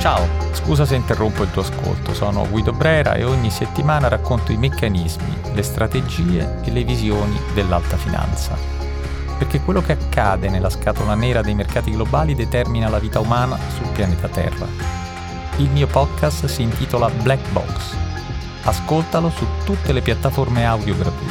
Ciao, scusa se interrompo il tuo ascolto, sono Guido Brera e ogni settimana racconto i meccanismi, le strategie e le visioni dell'alta finanza. Perché quello che accade nella scatola nera dei mercati globali determina la vita umana sul pianeta Terra. Il mio podcast si intitola Black Box. Ascoltalo su tutte le piattaforme audio gratuite.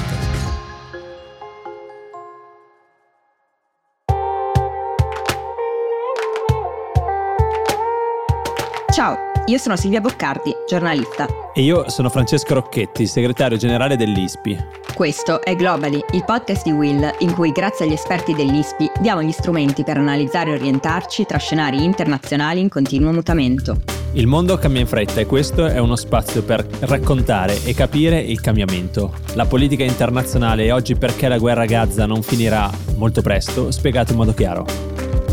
Io sono Silvia Boccardi, giornalista. E io sono Francesco Rocchetti, segretario generale dell'ISPI. Questo è Globally, il podcast di Will in cui grazie agli esperti dell'ISPI diamo gli strumenti per analizzare e orientarci tra scenari internazionali in continuo mutamento. Il mondo cambia in fretta e questo è uno spazio per raccontare e capire il cambiamento. La politica internazionale e oggi perché la guerra a Gaza non finirà molto presto, spiegato in modo chiaro.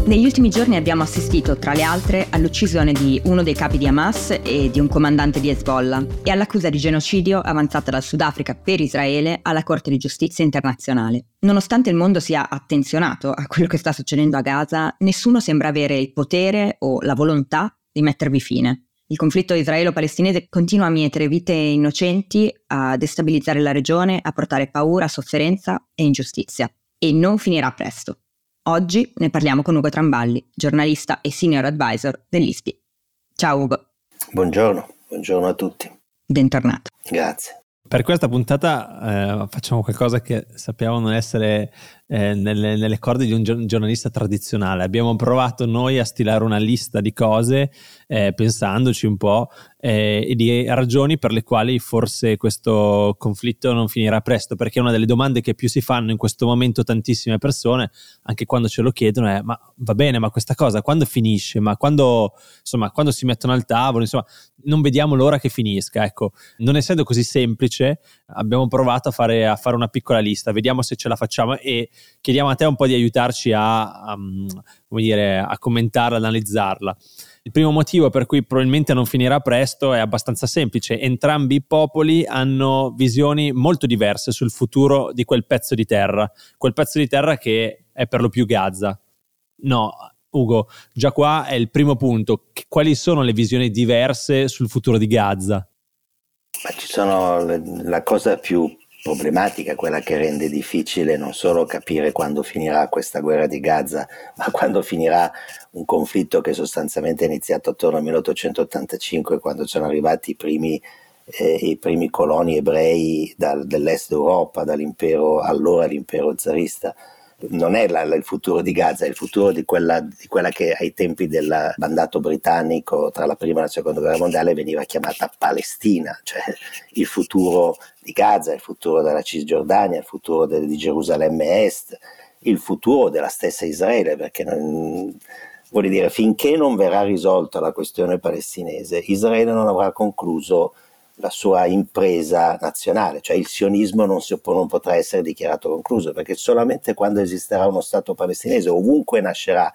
Negli ultimi giorni abbiamo assistito, tra le altre, all'uccisione di uno dei capi di Hamas e di un comandante di Hezbollah e all'accusa di genocidio avanzata dal Sudafrica per Israele alla Corte di Giustizia internazionale. Nonostante il mondo sia attenzionato a quello che sta succedendo a Gaza, nessuno sembra avere il potere o la volontà di mettervi fine. Il conflitto israelo-palestinese continua a mietere vite innocenti, a destabilizzare la regione, a portare paura, sofferenza e ingiustizia. E non finirà presto. Oggi ne parliamo con Ugo Tramballi, giornalista e senior advisor dell'ISPI. Ciao Ugo. Buongiorno, buongiorno a tutti. Bentornato. Grazie. Per questa puntata eh, facciamo qualcosa che sappiamo non essere eh, nelle, nelle, corde di un giornalista tradizionale. Abbiamo provato noi a stilare una lista di cose, eh, pensandoci un po', eh, e di ragioni per le quali forse questo conflitto non finirà presto, perché una delle domande che più si fanno in questo momento tantissime persone, anche quando ce lo chiedono, è ma va bene, ma questa cosa quando finisce? Ma quando, insomma, quando si mettono al tavolo, insomma, non vediamo l'ora che finisca. Ecco, non essendo così semplice, abbiamo provato a fare, a fare una piccola lista, vediamo se ce la facciamo e chiediamo a te un po' di aiutarci a, a, dire, a commentarla, analizzarla. Il primo motivo per cui probabilmente non finirà presto è abbastanza semplice. Entrambi i popoli hanno visioni molto diverse sul futuro di quel pezzo di terra, quel pezzo di terra che è per lo più Gaza. No, Ugo, già qua è il primo punto. Quali sono le visioni diverse sul futuro di Gaza? Ma ci sono la cosa più problematica, quella che rende difficile non solo capire quando finirà questa guerra di Gaza, ma quando finirà un conflitto che sostanzialmente è iniziato attorno al 1885, quando sono arrivati i primi, eh, i primi coloni ebrei dal, dell'est d'Europa, dall'impero, allora l'impero zarista non è la, il futuro di Gaza, è il futuro di quella, di quella, che ai tempi del mandato britannico tra la prima e la seconda guerra mondiale veniva chiamata Palestina, cioè il futuro di Gaza, il futuro della Cisgiordania, il futuro de, di Gerusalemme Est, il futuro della stessa Israele, perché non, vuol dire finché non verrà risolta la questione palestinese, Israele non avrà concluso la sua impresa nazionale, cioè il sionismo non, si, non potrà essere dichiarato concluso, perché solamente quando esisterà uno Stato palestinese, ovunque nascerà,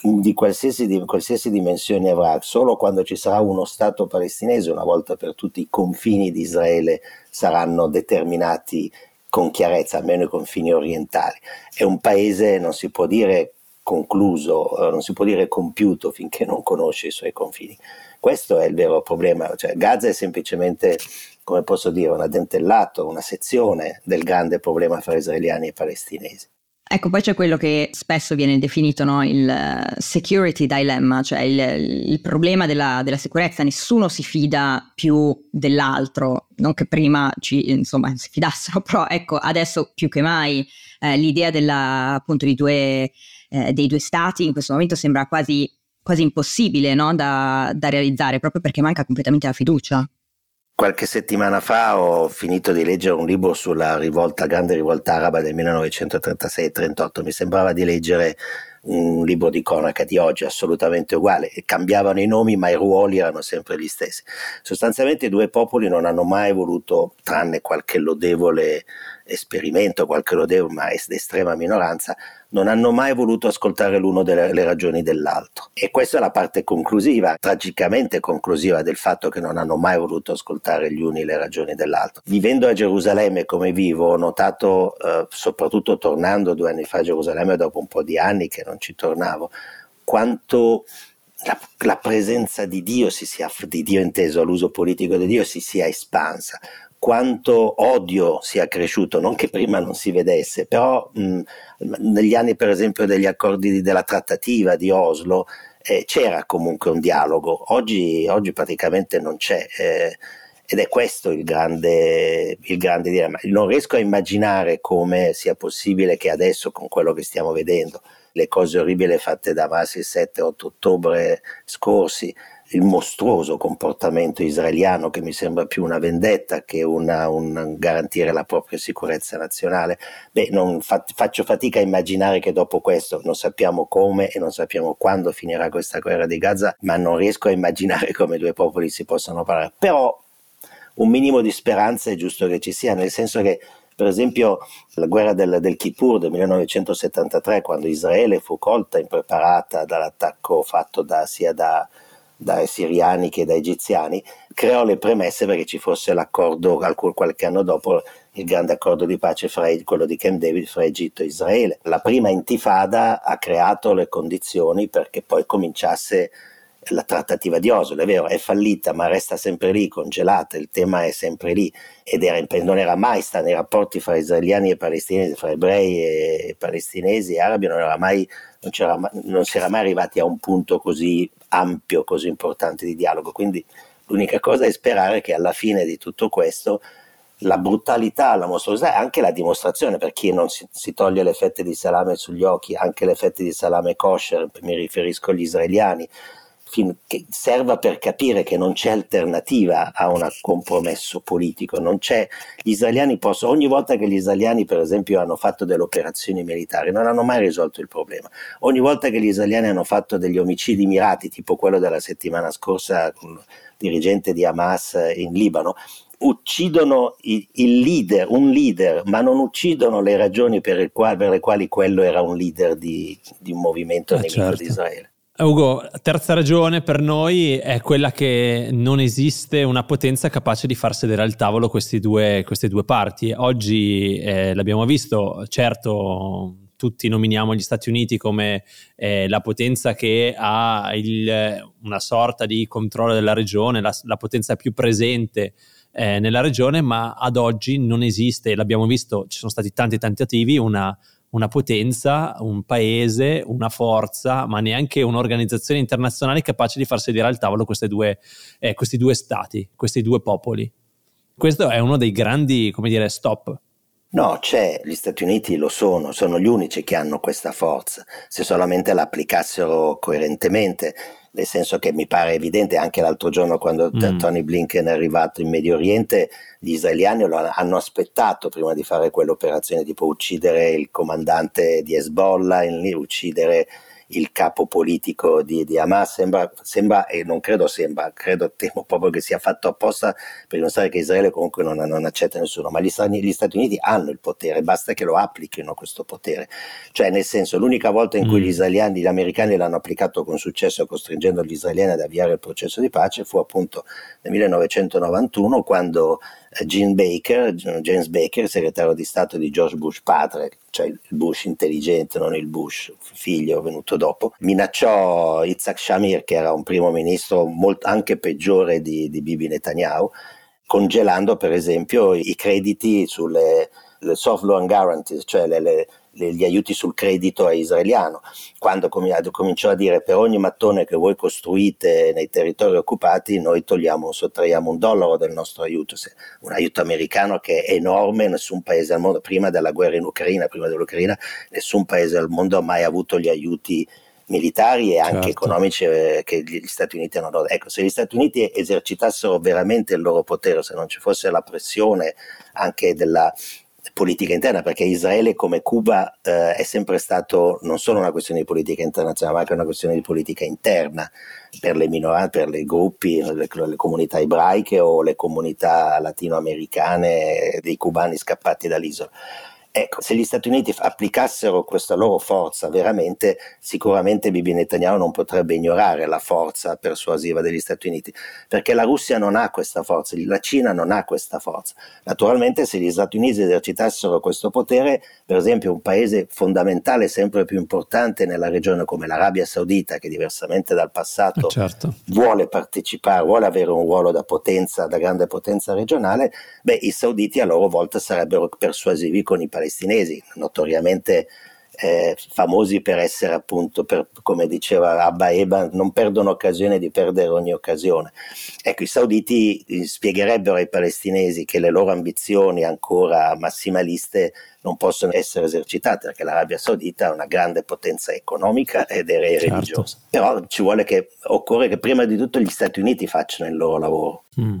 di qualsiasi, di qualsiasi dimensione avrà, solo quando ci sarà uno Stato palestinese, una volta per tutti i confini di Israele saranno determinati con chiarezza, almeno i confini orientali. È un paese, non si può dire concluso, eh, non si può dire compiuto finché non conosce i suoi confini. Questo è il vero problema, cioè, Gaza è semplicemente, come posso dire, un addentellato, una sezione del grande problema fra israeliani e palestinesi. Ecco, poi c'è quello che spesso viene definito no, il eh, security dilemma, cioè il, il problema della, della, sicurezza. Nessuno si fida più dell'altro, non che prima ci, insomma, si fidassero, però ecco, adesso più che mai eh, l'idea della, appunto di due, eh, dei due stati in questo momento sembra quasi quasi impossibile no? da, da realizzare proprio perché manca completamente la fiducia. Qualche settimana fa ho finito di leggere un libro sulla rivolta, grande rivolta araba del 1936-38. Mi sembrava di leggere un libro di cronaca di oggi assolutamente uguale. Cambiavano i nomi, ma i ruoli erano sempre gli stessi. Sostanzialmente i due popoli non hanno mai voluto, tranne qualche lodevole esperimento, qualche lodevole, ma è d'estrema minoranza, non hanno mai voluto ascoltare l'uno delle ragioni dell'altro. E questa è la parte conclusiva, tragicamente conclusiva del fatto che non hanno mai voluto ascoltare gli uni le ragioni dell'altro. Vivendo a Gerusalemme come vivo, ho notato, eh, soprattutto tornando due anni fa a Gerusalemme dopo un po' di anni che non ci tornavo, quanto la, la, presenza di Dio, si sia, di Dio inteso all'uso politico di Dio, si sia espansa, quanto odio sia cresciuto, non che prima non si vedesse, però mh, negli anni per esempio degli accordi della trattativa di Oslo eh, c'era comunque un dialogo, oggi, oggi praticamente non c'è. Eh, ed è questo il grande, il grande dilemma. Non riesco a immaginare come sia possibile che adesso, con quello che stiamo vedendo, le cose orribili fatte da Hamas il 7-8 ottobre scorsi, il mostruoso comportamento israeliano che mi sembra più una vendetta che una, un garantire la propria sicurezza nazionale. Beh, fa, faccio fatica a immaginare che dopo questo non sappiamo come e non sappiamo quando finirà questa guerra di Gaza, ma non riesco a immaginare come due popoli si possano parlare. Però un minimo di speranza è giusto che ci sia, nel senso che per esempio la guerra del, del Kippur del 1973, quando Israele fu colta impreparata dall'attacco fatto da, sia da, dai siriani che dai egiziani, creò le premesse perché ci fosse l'accordo qualche anno dopo il grande accordo di pace fra quello di Camp David fra Egitto e Israele. La prima intifada ha creato le condizioni perché poi cominciasse la trattativa di Oslo, è vero, è fallita ma resta sempre lì, congelata, il tema è sempre lì ed era, non era mai sta nei rapporti fra israeliani e palestinesi, fra ebrei e palestinesi e arabi, non, mai, non, non si era mai arrivati a un punto così ampio, così importante di dialogo. Quindi l'unica cosa è sperare che alla fine di tutto questo la brutalità, la mostruosità e anche la dimostrazione per chi non si, si, toglie le fette di salame sugli occhi, anche le fette di salame kosher, mi riferisco agli israeliani, che serva per capire che non c'è alternativa a un compromesso politico, non c'è, gli israeliani possono, ogni volta che gli israeliani per esempio hanno fatto delle operazioni militari non hanno mai risolto il problema, ogni volta che gli israeliani hanno fatto degli omicidi mirati tipo quello della settimana scorsa con il dirigente di Hamas in Libano, uccidono il leader, un leader, ma non uccidono le ragioni per, quali, per le quali quello era un leader di, di un movimento eh, nemico certo. di Israele. Ugo, terza ragione per noi è quella che non esiste una potenza capace di far sedere al tavolo due, queste due parti. Oggi eh, l'abbiamo visto, certo tutti nominiamo gli Stati Uniti come eh, la potenza che ha il, una sorta di controllo della regione, la, la potenza più presente eh, nella regione, ma ad oggi non esiste, l'abbiamo visto, ci sono stati tanti tentativi, una una potenza, un paese, una forza, ma neanche un'organizzazione internazionale capace di far sedere al tavolo due, eh, questi due stati, questi due popoli. Questo è uno dei grandi, come dire, stop. No, c'è, gli Stati Uniti lo sono, sono gli unici che hanno questa forza, se solamente la applicassero coerentemente nel senso che mi pare evidente anche l'altro giorno quando mm. Tony Blinken è arrivato in Medio Oriente, gli israeliani lo hanno aspettato prima di fare quell'operazione tipo uccidere il comandante di Hezbollah, uccidere il capo politico di, di Hamas, sembra, sembra, e non credo sembra, credo, temo proprio che sia fatto apposta per dimostrare che Israele comunque non, non accetta nessuno, ma gli Stati, gli Stati, Uniti hanno il potere, basta che lo applichino questo potere. Cioè nel senso, l'unica volta in cui mm. gli israeliani, gli americani l'hanno applicato con successo costringendo gli israeliani ad avviare il processo di pace fu appunto nel 1991 quando Gene Baker, James Baker, segretario di Stato di George Bush padre, cioè il Bush intelligente, non il Bush figlio venuto dopo, minacciò Yitzhak Shamir, che era un primo ministro molto, anche peggiore di, di Bibi Netanyahu, congelando per esempio i crediti sulle soft loan guarantees, cioè le, le gli aiuti sul credito israeliano, quando cominciò a dire per ogni mattone che voi costruite nei territori occupati noi togliamo, sottraiamo un dollaro del nostro aiuto, un aiuto americano che è enorme, nessun paese al mondo, prima della guerra in Ucraina, prima dell'Ucraina, nessun paese al mondo ha mai avuto gli aiuti militari e anche certo. economici eh, che gli Stati Uniti hanno dato. Ecco, se gli Stati Uniti esercitassero veramente il loro potere, se non ci fosse la pressione anche della, politica interna, perché Israele come Cuba eh, è sempre stato non solo una questione di politica internazionale, ma anche una questione di politica interna per le minoranze, per i gruppi, le, le, comunità ebraiche o le comunità latinoamericane dei cubani scappati dall'isola. Ecco, se gli Stati Uniti applicassero questa loro forza veramente, sicuramente Bibi Netanyahu non potrebbe ignorare la forza persuasiva degli Stati Uniti, perché la Russia non ha questa forza, la Cina non ha questa forza. Naturalmente se gli Stati Uniti esercitassero questo potere, per esempio un paese fondamentale, sempre più importante nella regione come l'Arabia Saudita, che diversamente dal passato eh, certo. vuole partecipare, vuole avere un ruolo da potenza, da grande potenza regionale, beh, i sauditi a loro volta sarebbero persuasivi con i palestinesi palestinesi, notoriamente eh, famosi per essere appunto, per, come diceva Abba Eba, non perdono occasione di perdere ogni occasione. Ecco, i sauditi eh, spiegherebbero ai palestinesi che le loro ambizioni ancora massimaliste non possono essere esercitate perché l'Arabia Saudita è una grande potenza economica ed è certo. religiosa. Però ci vuole che occorre che prima di tutto gli Stati Uniti facciano il loro lavoro. Mm,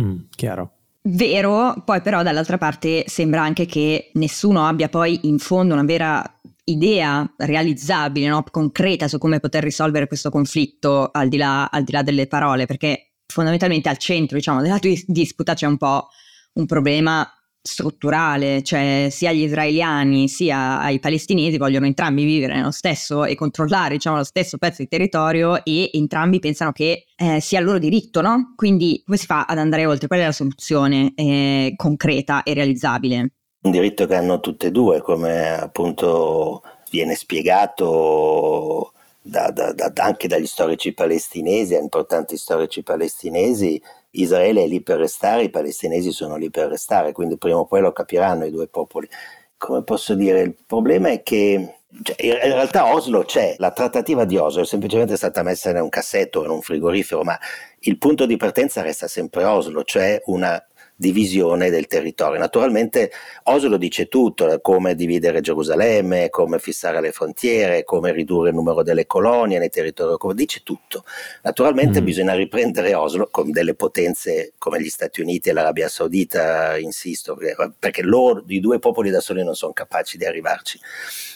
mm, chiaro. Vero, poi però dall'altra parte sembra anche che nessuno abbia poi in fondo una vera idea realizzabile, no? concreta su come poter risolvere questo conflitto al di, là, al di là delle parole, perché fondamentalmente al centro diciamo, della disputa c'è un po' un problema strutturale, cioè sia gli israeliani sia i palestinesi vogliono entrambi vivere nello stesso e controllare diciamo, lo stesso pezzo di territorio e entrambi pensano che eh, sia il loro diritto, no? Quindi come si fa ad andare oltre? Qual è la soluzione eh, concreta e realizzabile? Un diritto che hanno tutte e due, come appunto viene spiegato da, da, da, anche dagli storici palestinesi, importanti storici palestinesi, Israele è lì per restare, i palestinesi sono lì per restare, quindi prima o poi lo capiranno i due popoli. Come posso dire, il problema è che cioè, in realtà Oslo c'è, la trattativa di Oslo è semplicemente stata messa in un cassetto, in un frigorifero, ma il punto di partenza resta sempre Oslo, cioè una divisione del territorio. Naturalmente Oslo dice tutto, come dividere Gerusalemme, come fissare le frontiere, come ridurre il numero delle colonie nei territori, dice tutto. Naturalmente mm. bisogna riprendere Oslo con delle potenze come gli Stati Uniti e l'Arabia Saudita, insisto, perché loro, i due popoli da soli non sono capaci di arrivarci.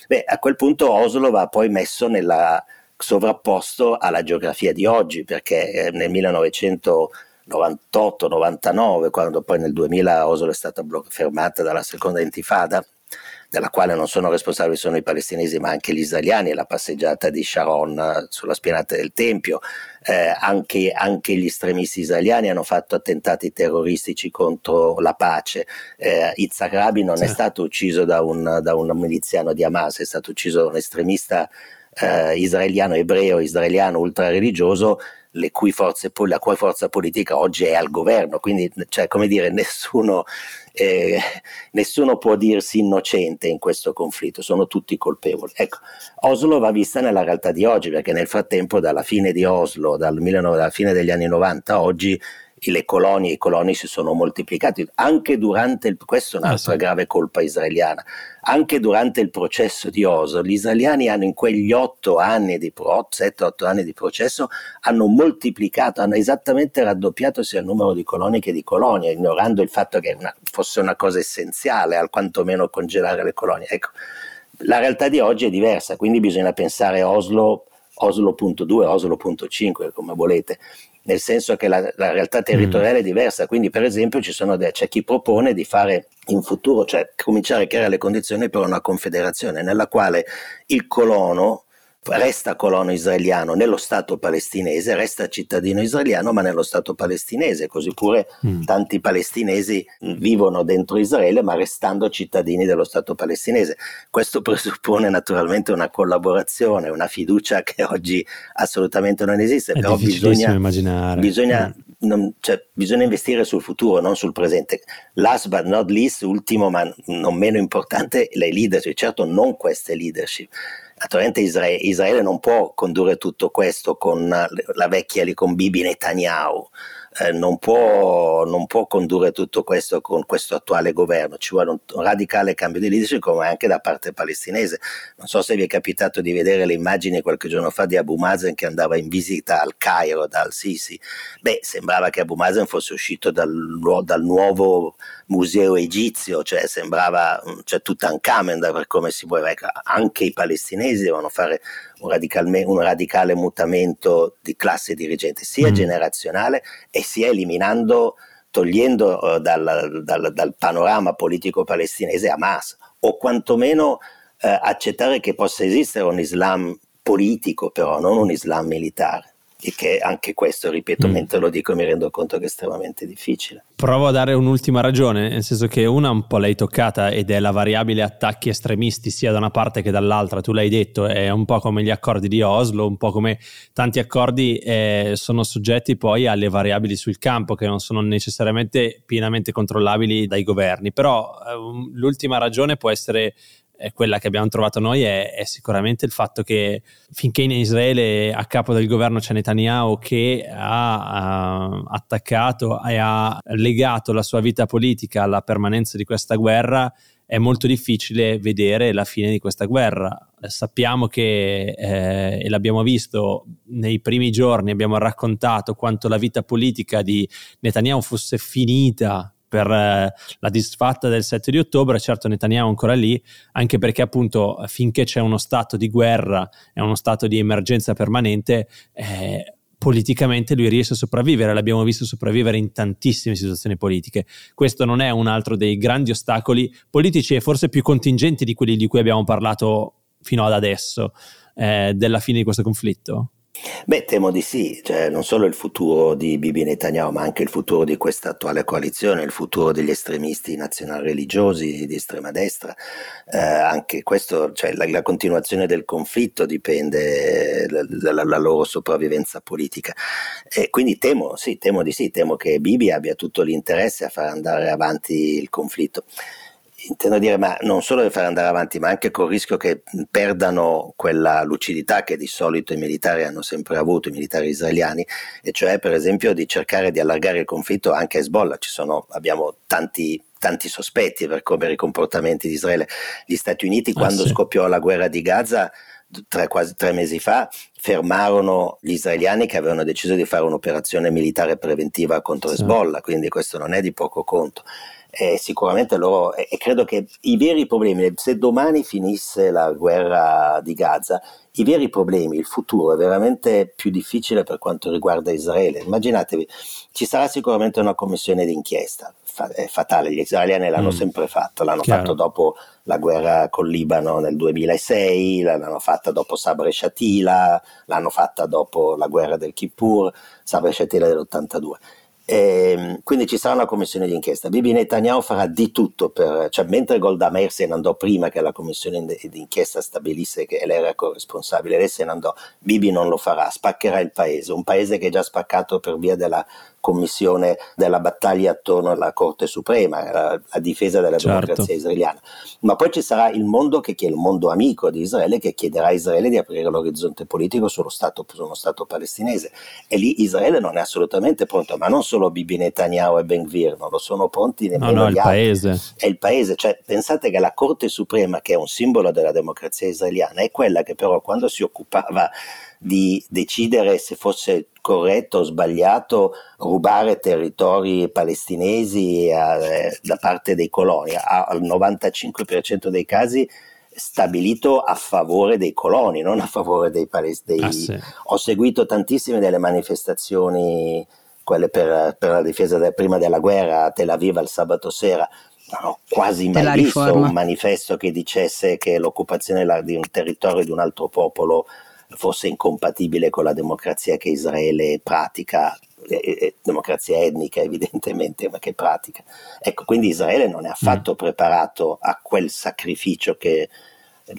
Beh, a quel punto Oslo va poi messo nella sovrapposto alla geografia di oggi, perché eh, nel 1900 98-99, quando poi nel 2000 Oslo è stata bloc- fermata dalla seconda intifada, della quale non sono responsabili solo i palestinesi ma anche gli israeliani, la passeggiata di Sharon sulla spianata del Tempio, eh, anche, anche, gli estremisti israeliani hanno fatto attentati terroristici contro la pace, eh, Itzhak Rabin non sì. è stato ucciso da un, da un miliziano di Hamas, è stato ucciso da un estremista eh, israeliano, ebreo, israeliano ultrareligioso cui forze, la cui forza politica oggi è al governo, quindi cioè, come dire, nessuno, eh, nessuno può dirsi innocente in questo conflitto, sono tutti colpevoli. Ecco, Oslo va vista nella realtà di oggi, perché nel frattempo dalla fine di Oslo, dal 19, dalla fine degli anni 90 a oggi, le colonie e i coloni si sono moltiplicati anche durante il, questa è un'altra ah, sì. grave colpa israeliana anche durante il processo di Oslo gli israeliani hanno in quegli 8 anni di 7-8 anni di processo hanno moltiplicato hanno esattamente raddoppiato sia il numero di colonie che di colonie ignorando il fatto che una, fosse una cosa essenziale al quantomeno congelare le colonie ecco la realtà di oggi è diversa quindi bisogna pensare a Oslo Oslo.2, Oslo.5 come volete nel senso che la, la realtà territoriale mm. è diversa, quindi per esempio de- c'è chi propone di fare in futuro, cioè cominciare a creare le condizioni per una confederazione nella quale il colono resta colono israeliano nello Stato palestinese, resta cittadino israeliano ma nello Stato palestinese, così pure mm. tanti palestinesi vivono dentro Israele ma restando cittadini dello Stato palestinese. Questo presuppone naturalmente una collaborazione, una fiducia che oggi assolutamente non esiste, È però bisogna, immaginare. Bisogna, mm. non, cioè, bisogna investire sul futuro, non sul presente. Last but not least, ultimo ma non meno importante, le leadership, certo non queste leadership Naturalmente Israele, Israele, non può condurre tutto questo con la vecchia lì con Bibi Netanyahu, eh, non, può, non, può, condurre tutto questo con questo attuale governo, ci vuole un, un, radicale cambio di leadership come anche da parte palestinese. Non so se vi è capitato di vedere le immagini qualche giorno fa di Abu Mazen che andava in visita al Cairo dal Sisi. Beh, sembrava che Abu Mazen fosse uscito dal, dal nuovo museo egizio, cioè sembrava cioè, Tutankhamen per come si muoveva. Ecco, anche i palestinesi devono fare un, un radicale mutamento di classe dirigente, sia mm. generazionale e sia eliminando, togliendo uh, dal, dal, dal panorama politico palestinese Hamas o quantomeno eh, accettare che possa esistere un Islam politico però, non un Islam militare e che anche questo, ripeto, mm. mentre lo dico mi rendo conto che è estremamente difficile. Provo a dare un'ultima ragione, nel senso che una un po' l'hai toccata ed è la variabile attacchi estremisti sia da una parte che dall'altra, tu l'hai detto, è un po' come gli accordi di Oslo, un po' come tanti accordi eh, sono soggetti poi alle variabili sul campo che non sono necessariamente pienamente controllabili dai governi, però eh, l'ultima ragione può essere quella che abbiamo trovato noi è, è, sicuramente il fatto che finché in Israele a capo del governo c'è Netanyahu che ha, ha attaccato e ha legato la sua vita politica alla permanenza di questa guerra, è molto difficile vedere la fine di questa guerra. Sappiamo che, eh, e l'abbiamo visto nei primi giorni, abbiamo raccontato quanto la vita politica di Netanyahu fosse finita per eh, la disfatta del 7 di ottobre, certo Netanyahu è ancora lì, anche perché appunto finché c'è uno stato di guerra e uno stato di emergenza permanente, eh, politicamente lui riesce a sopravvivere, l'abbiamo visto sopravvivere in tantissime situazioni politiche. Questo non è un altro dei grandi ostacoli politici e forse più contingenti di quelli di cui abbiamo parlato fino ad adesso, eh, della fine di questo conflitto? Beh, temo di sì, cioè, non solo il futuro di Bibi Netanyahu, ma anche il futuro di questa attuale coalizione, il futuro degli estremisti nazional-religiosi di estrema destra, eh, anche questo, cioè, la, la, continuazione del conflitto dipende dalla la loro sopravvivenza politica. E quindi temo, sì, temo di sì, temo che Bibi abbia tutto l'interesse a far andare avanti il conflitto intendo dire, ma non solo di fare andare avanti, ma anche col rischio che perdano quella lucidità che di solito i militari hanno sempre avuto, i militari israeliani, e cioè per esempio di cercare di allargare il conflitto anche a Hezbollah. Sono, abbiamo tanti tanti sospetti per come i comportamenti di Israele. Gli Stati Uniti, ah, quando sì. scoppiò la guerra di Gaza, tre, quasi tre mesi fa, fermarono gli israeliani che avevano deciso di fare un'operazione militare preventiva contro sì. Hezbollah, quindi questo non è di poco conto eh, sicuramente loro, e credo che i veri problemi, se domani finisse la guerra di Gaza, i veri problemi, il futuro è veramente più difficile per quanto riguarda Israele. Immaginatevi, ci sarà sicuramente una commissione d'inchiesta, è fatale, gli israeliani l'hanno mm. sempre fatto, l'hanno Chiaro. fatto dopo la guerra col Libano nel 2006, l'hanno fatta dopo Sabra Shatila, l'hanno fatta dopo la guerra del Kippur, Sabra Shatila dell'82 e, ehm, quindi ci sarà una commissione di inchiesta. Bibi Netanyahu farà di tutto per, cioè mentre Golda Meir se ne andò prima che la commissione di inchiesta stabilisse che lei era corresponsabile, lei se ne andò, Bibi non lo farà, spaccherà il paese, un paese che è già spaccato per via della commissione della battaglia attorno alla Corte Suprema, la, la difesa della certo. democrazia israeliana. Ma poi ci sarà il mondo che, è il mondo amico di Israele che chiederà a Israele di aprire l'orizzonte politico sullo Stato, sullo stato palestinese. E lì Israele non è assolutamente pronto, ma non solo Bibi Netanyahu e Ben Gvir, non lo sono pronti nemmeno no, no, gli altri. Paese. È il paese, cioè pensate che la Corte Suprema, che è un simbolo della democrazia israeliana, è quella che però quando si occupava di decidere se fosse corretto o sbagliato rubare territori palestinesi eh, da parte dei coloni. Al 95% dei casi stabilito a favore dei coloni, non a favore dei palestinesi. Ah, sì. Ho seguito tantissime delle manifestazioni, quelle per, per la difesa del, prima della guerra a Tel Aviv il sabato sera. Non ho quasi mai visto riforma. un manifesto che dicesse che l'occupazione di un territorio di un altro popolo fosse incompatibile con la democrazia che Israele pratica, eh, democrazia etnica evidentemente, ma che pratica. Ecco, quindi Israele non è affatto mm. preparato a quel sacrificio che,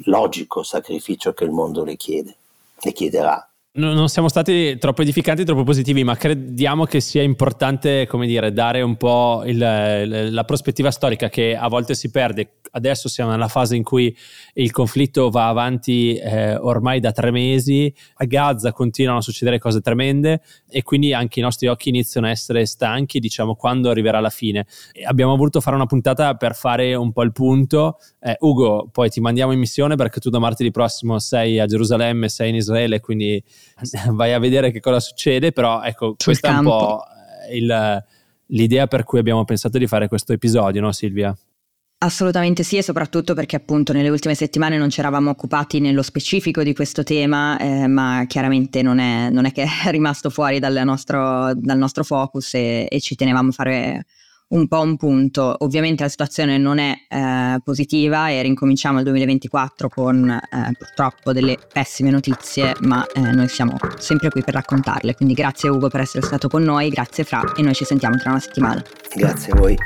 logico sacrificio che il mondo le chiede, le chiederà non siamo stati troppo edificanti, troppo positivi, ma crediamo che sia importante, come dire, dare un po' il, la prospettiva storica che a volte si perde. Adesso siamo nella fase in cui il conflitto va avanti eh, ormai da tre mesi, a Gaza continuano a succedere cose tremende e quindi anche i nostri occhi iniziano a essere stanchi, diciamo, quando arriverà la fine. E abbiamo voluto fare una puntata per fare un po' il punto. Eh, Ugo, poi ti mandiamo in missione perché tu da martedì prossimo sei a Gerusalemme, sei in Israele, quindi vai a vedere che cosa succede, però ecco, Sul questa campo. è un po' il, l'idea per cui abbiamo pensato di fare questo episodio, no Silvia? Assolutamente sì, e soprattutto perché appunto nelle ultime settimane non ci eravamo occupati nello specifico di questo tema, eh, ma chiaramente non è, non è, che è rimasto fuori dal nostro, dal nostro focus e, e, ci tenevamo a fare un po' un punto. Ovviamente la situazione non è eh, positiva e rincominciamo il 2024 con eh, purtroppo delle pessime notizie, ma eh, noi siamo sempre qui per raccontarle. Quindi grazie Ugo per essere stato con noi, grazie Fra e noi ci sentiamo tra una settimana. Grazie a voi.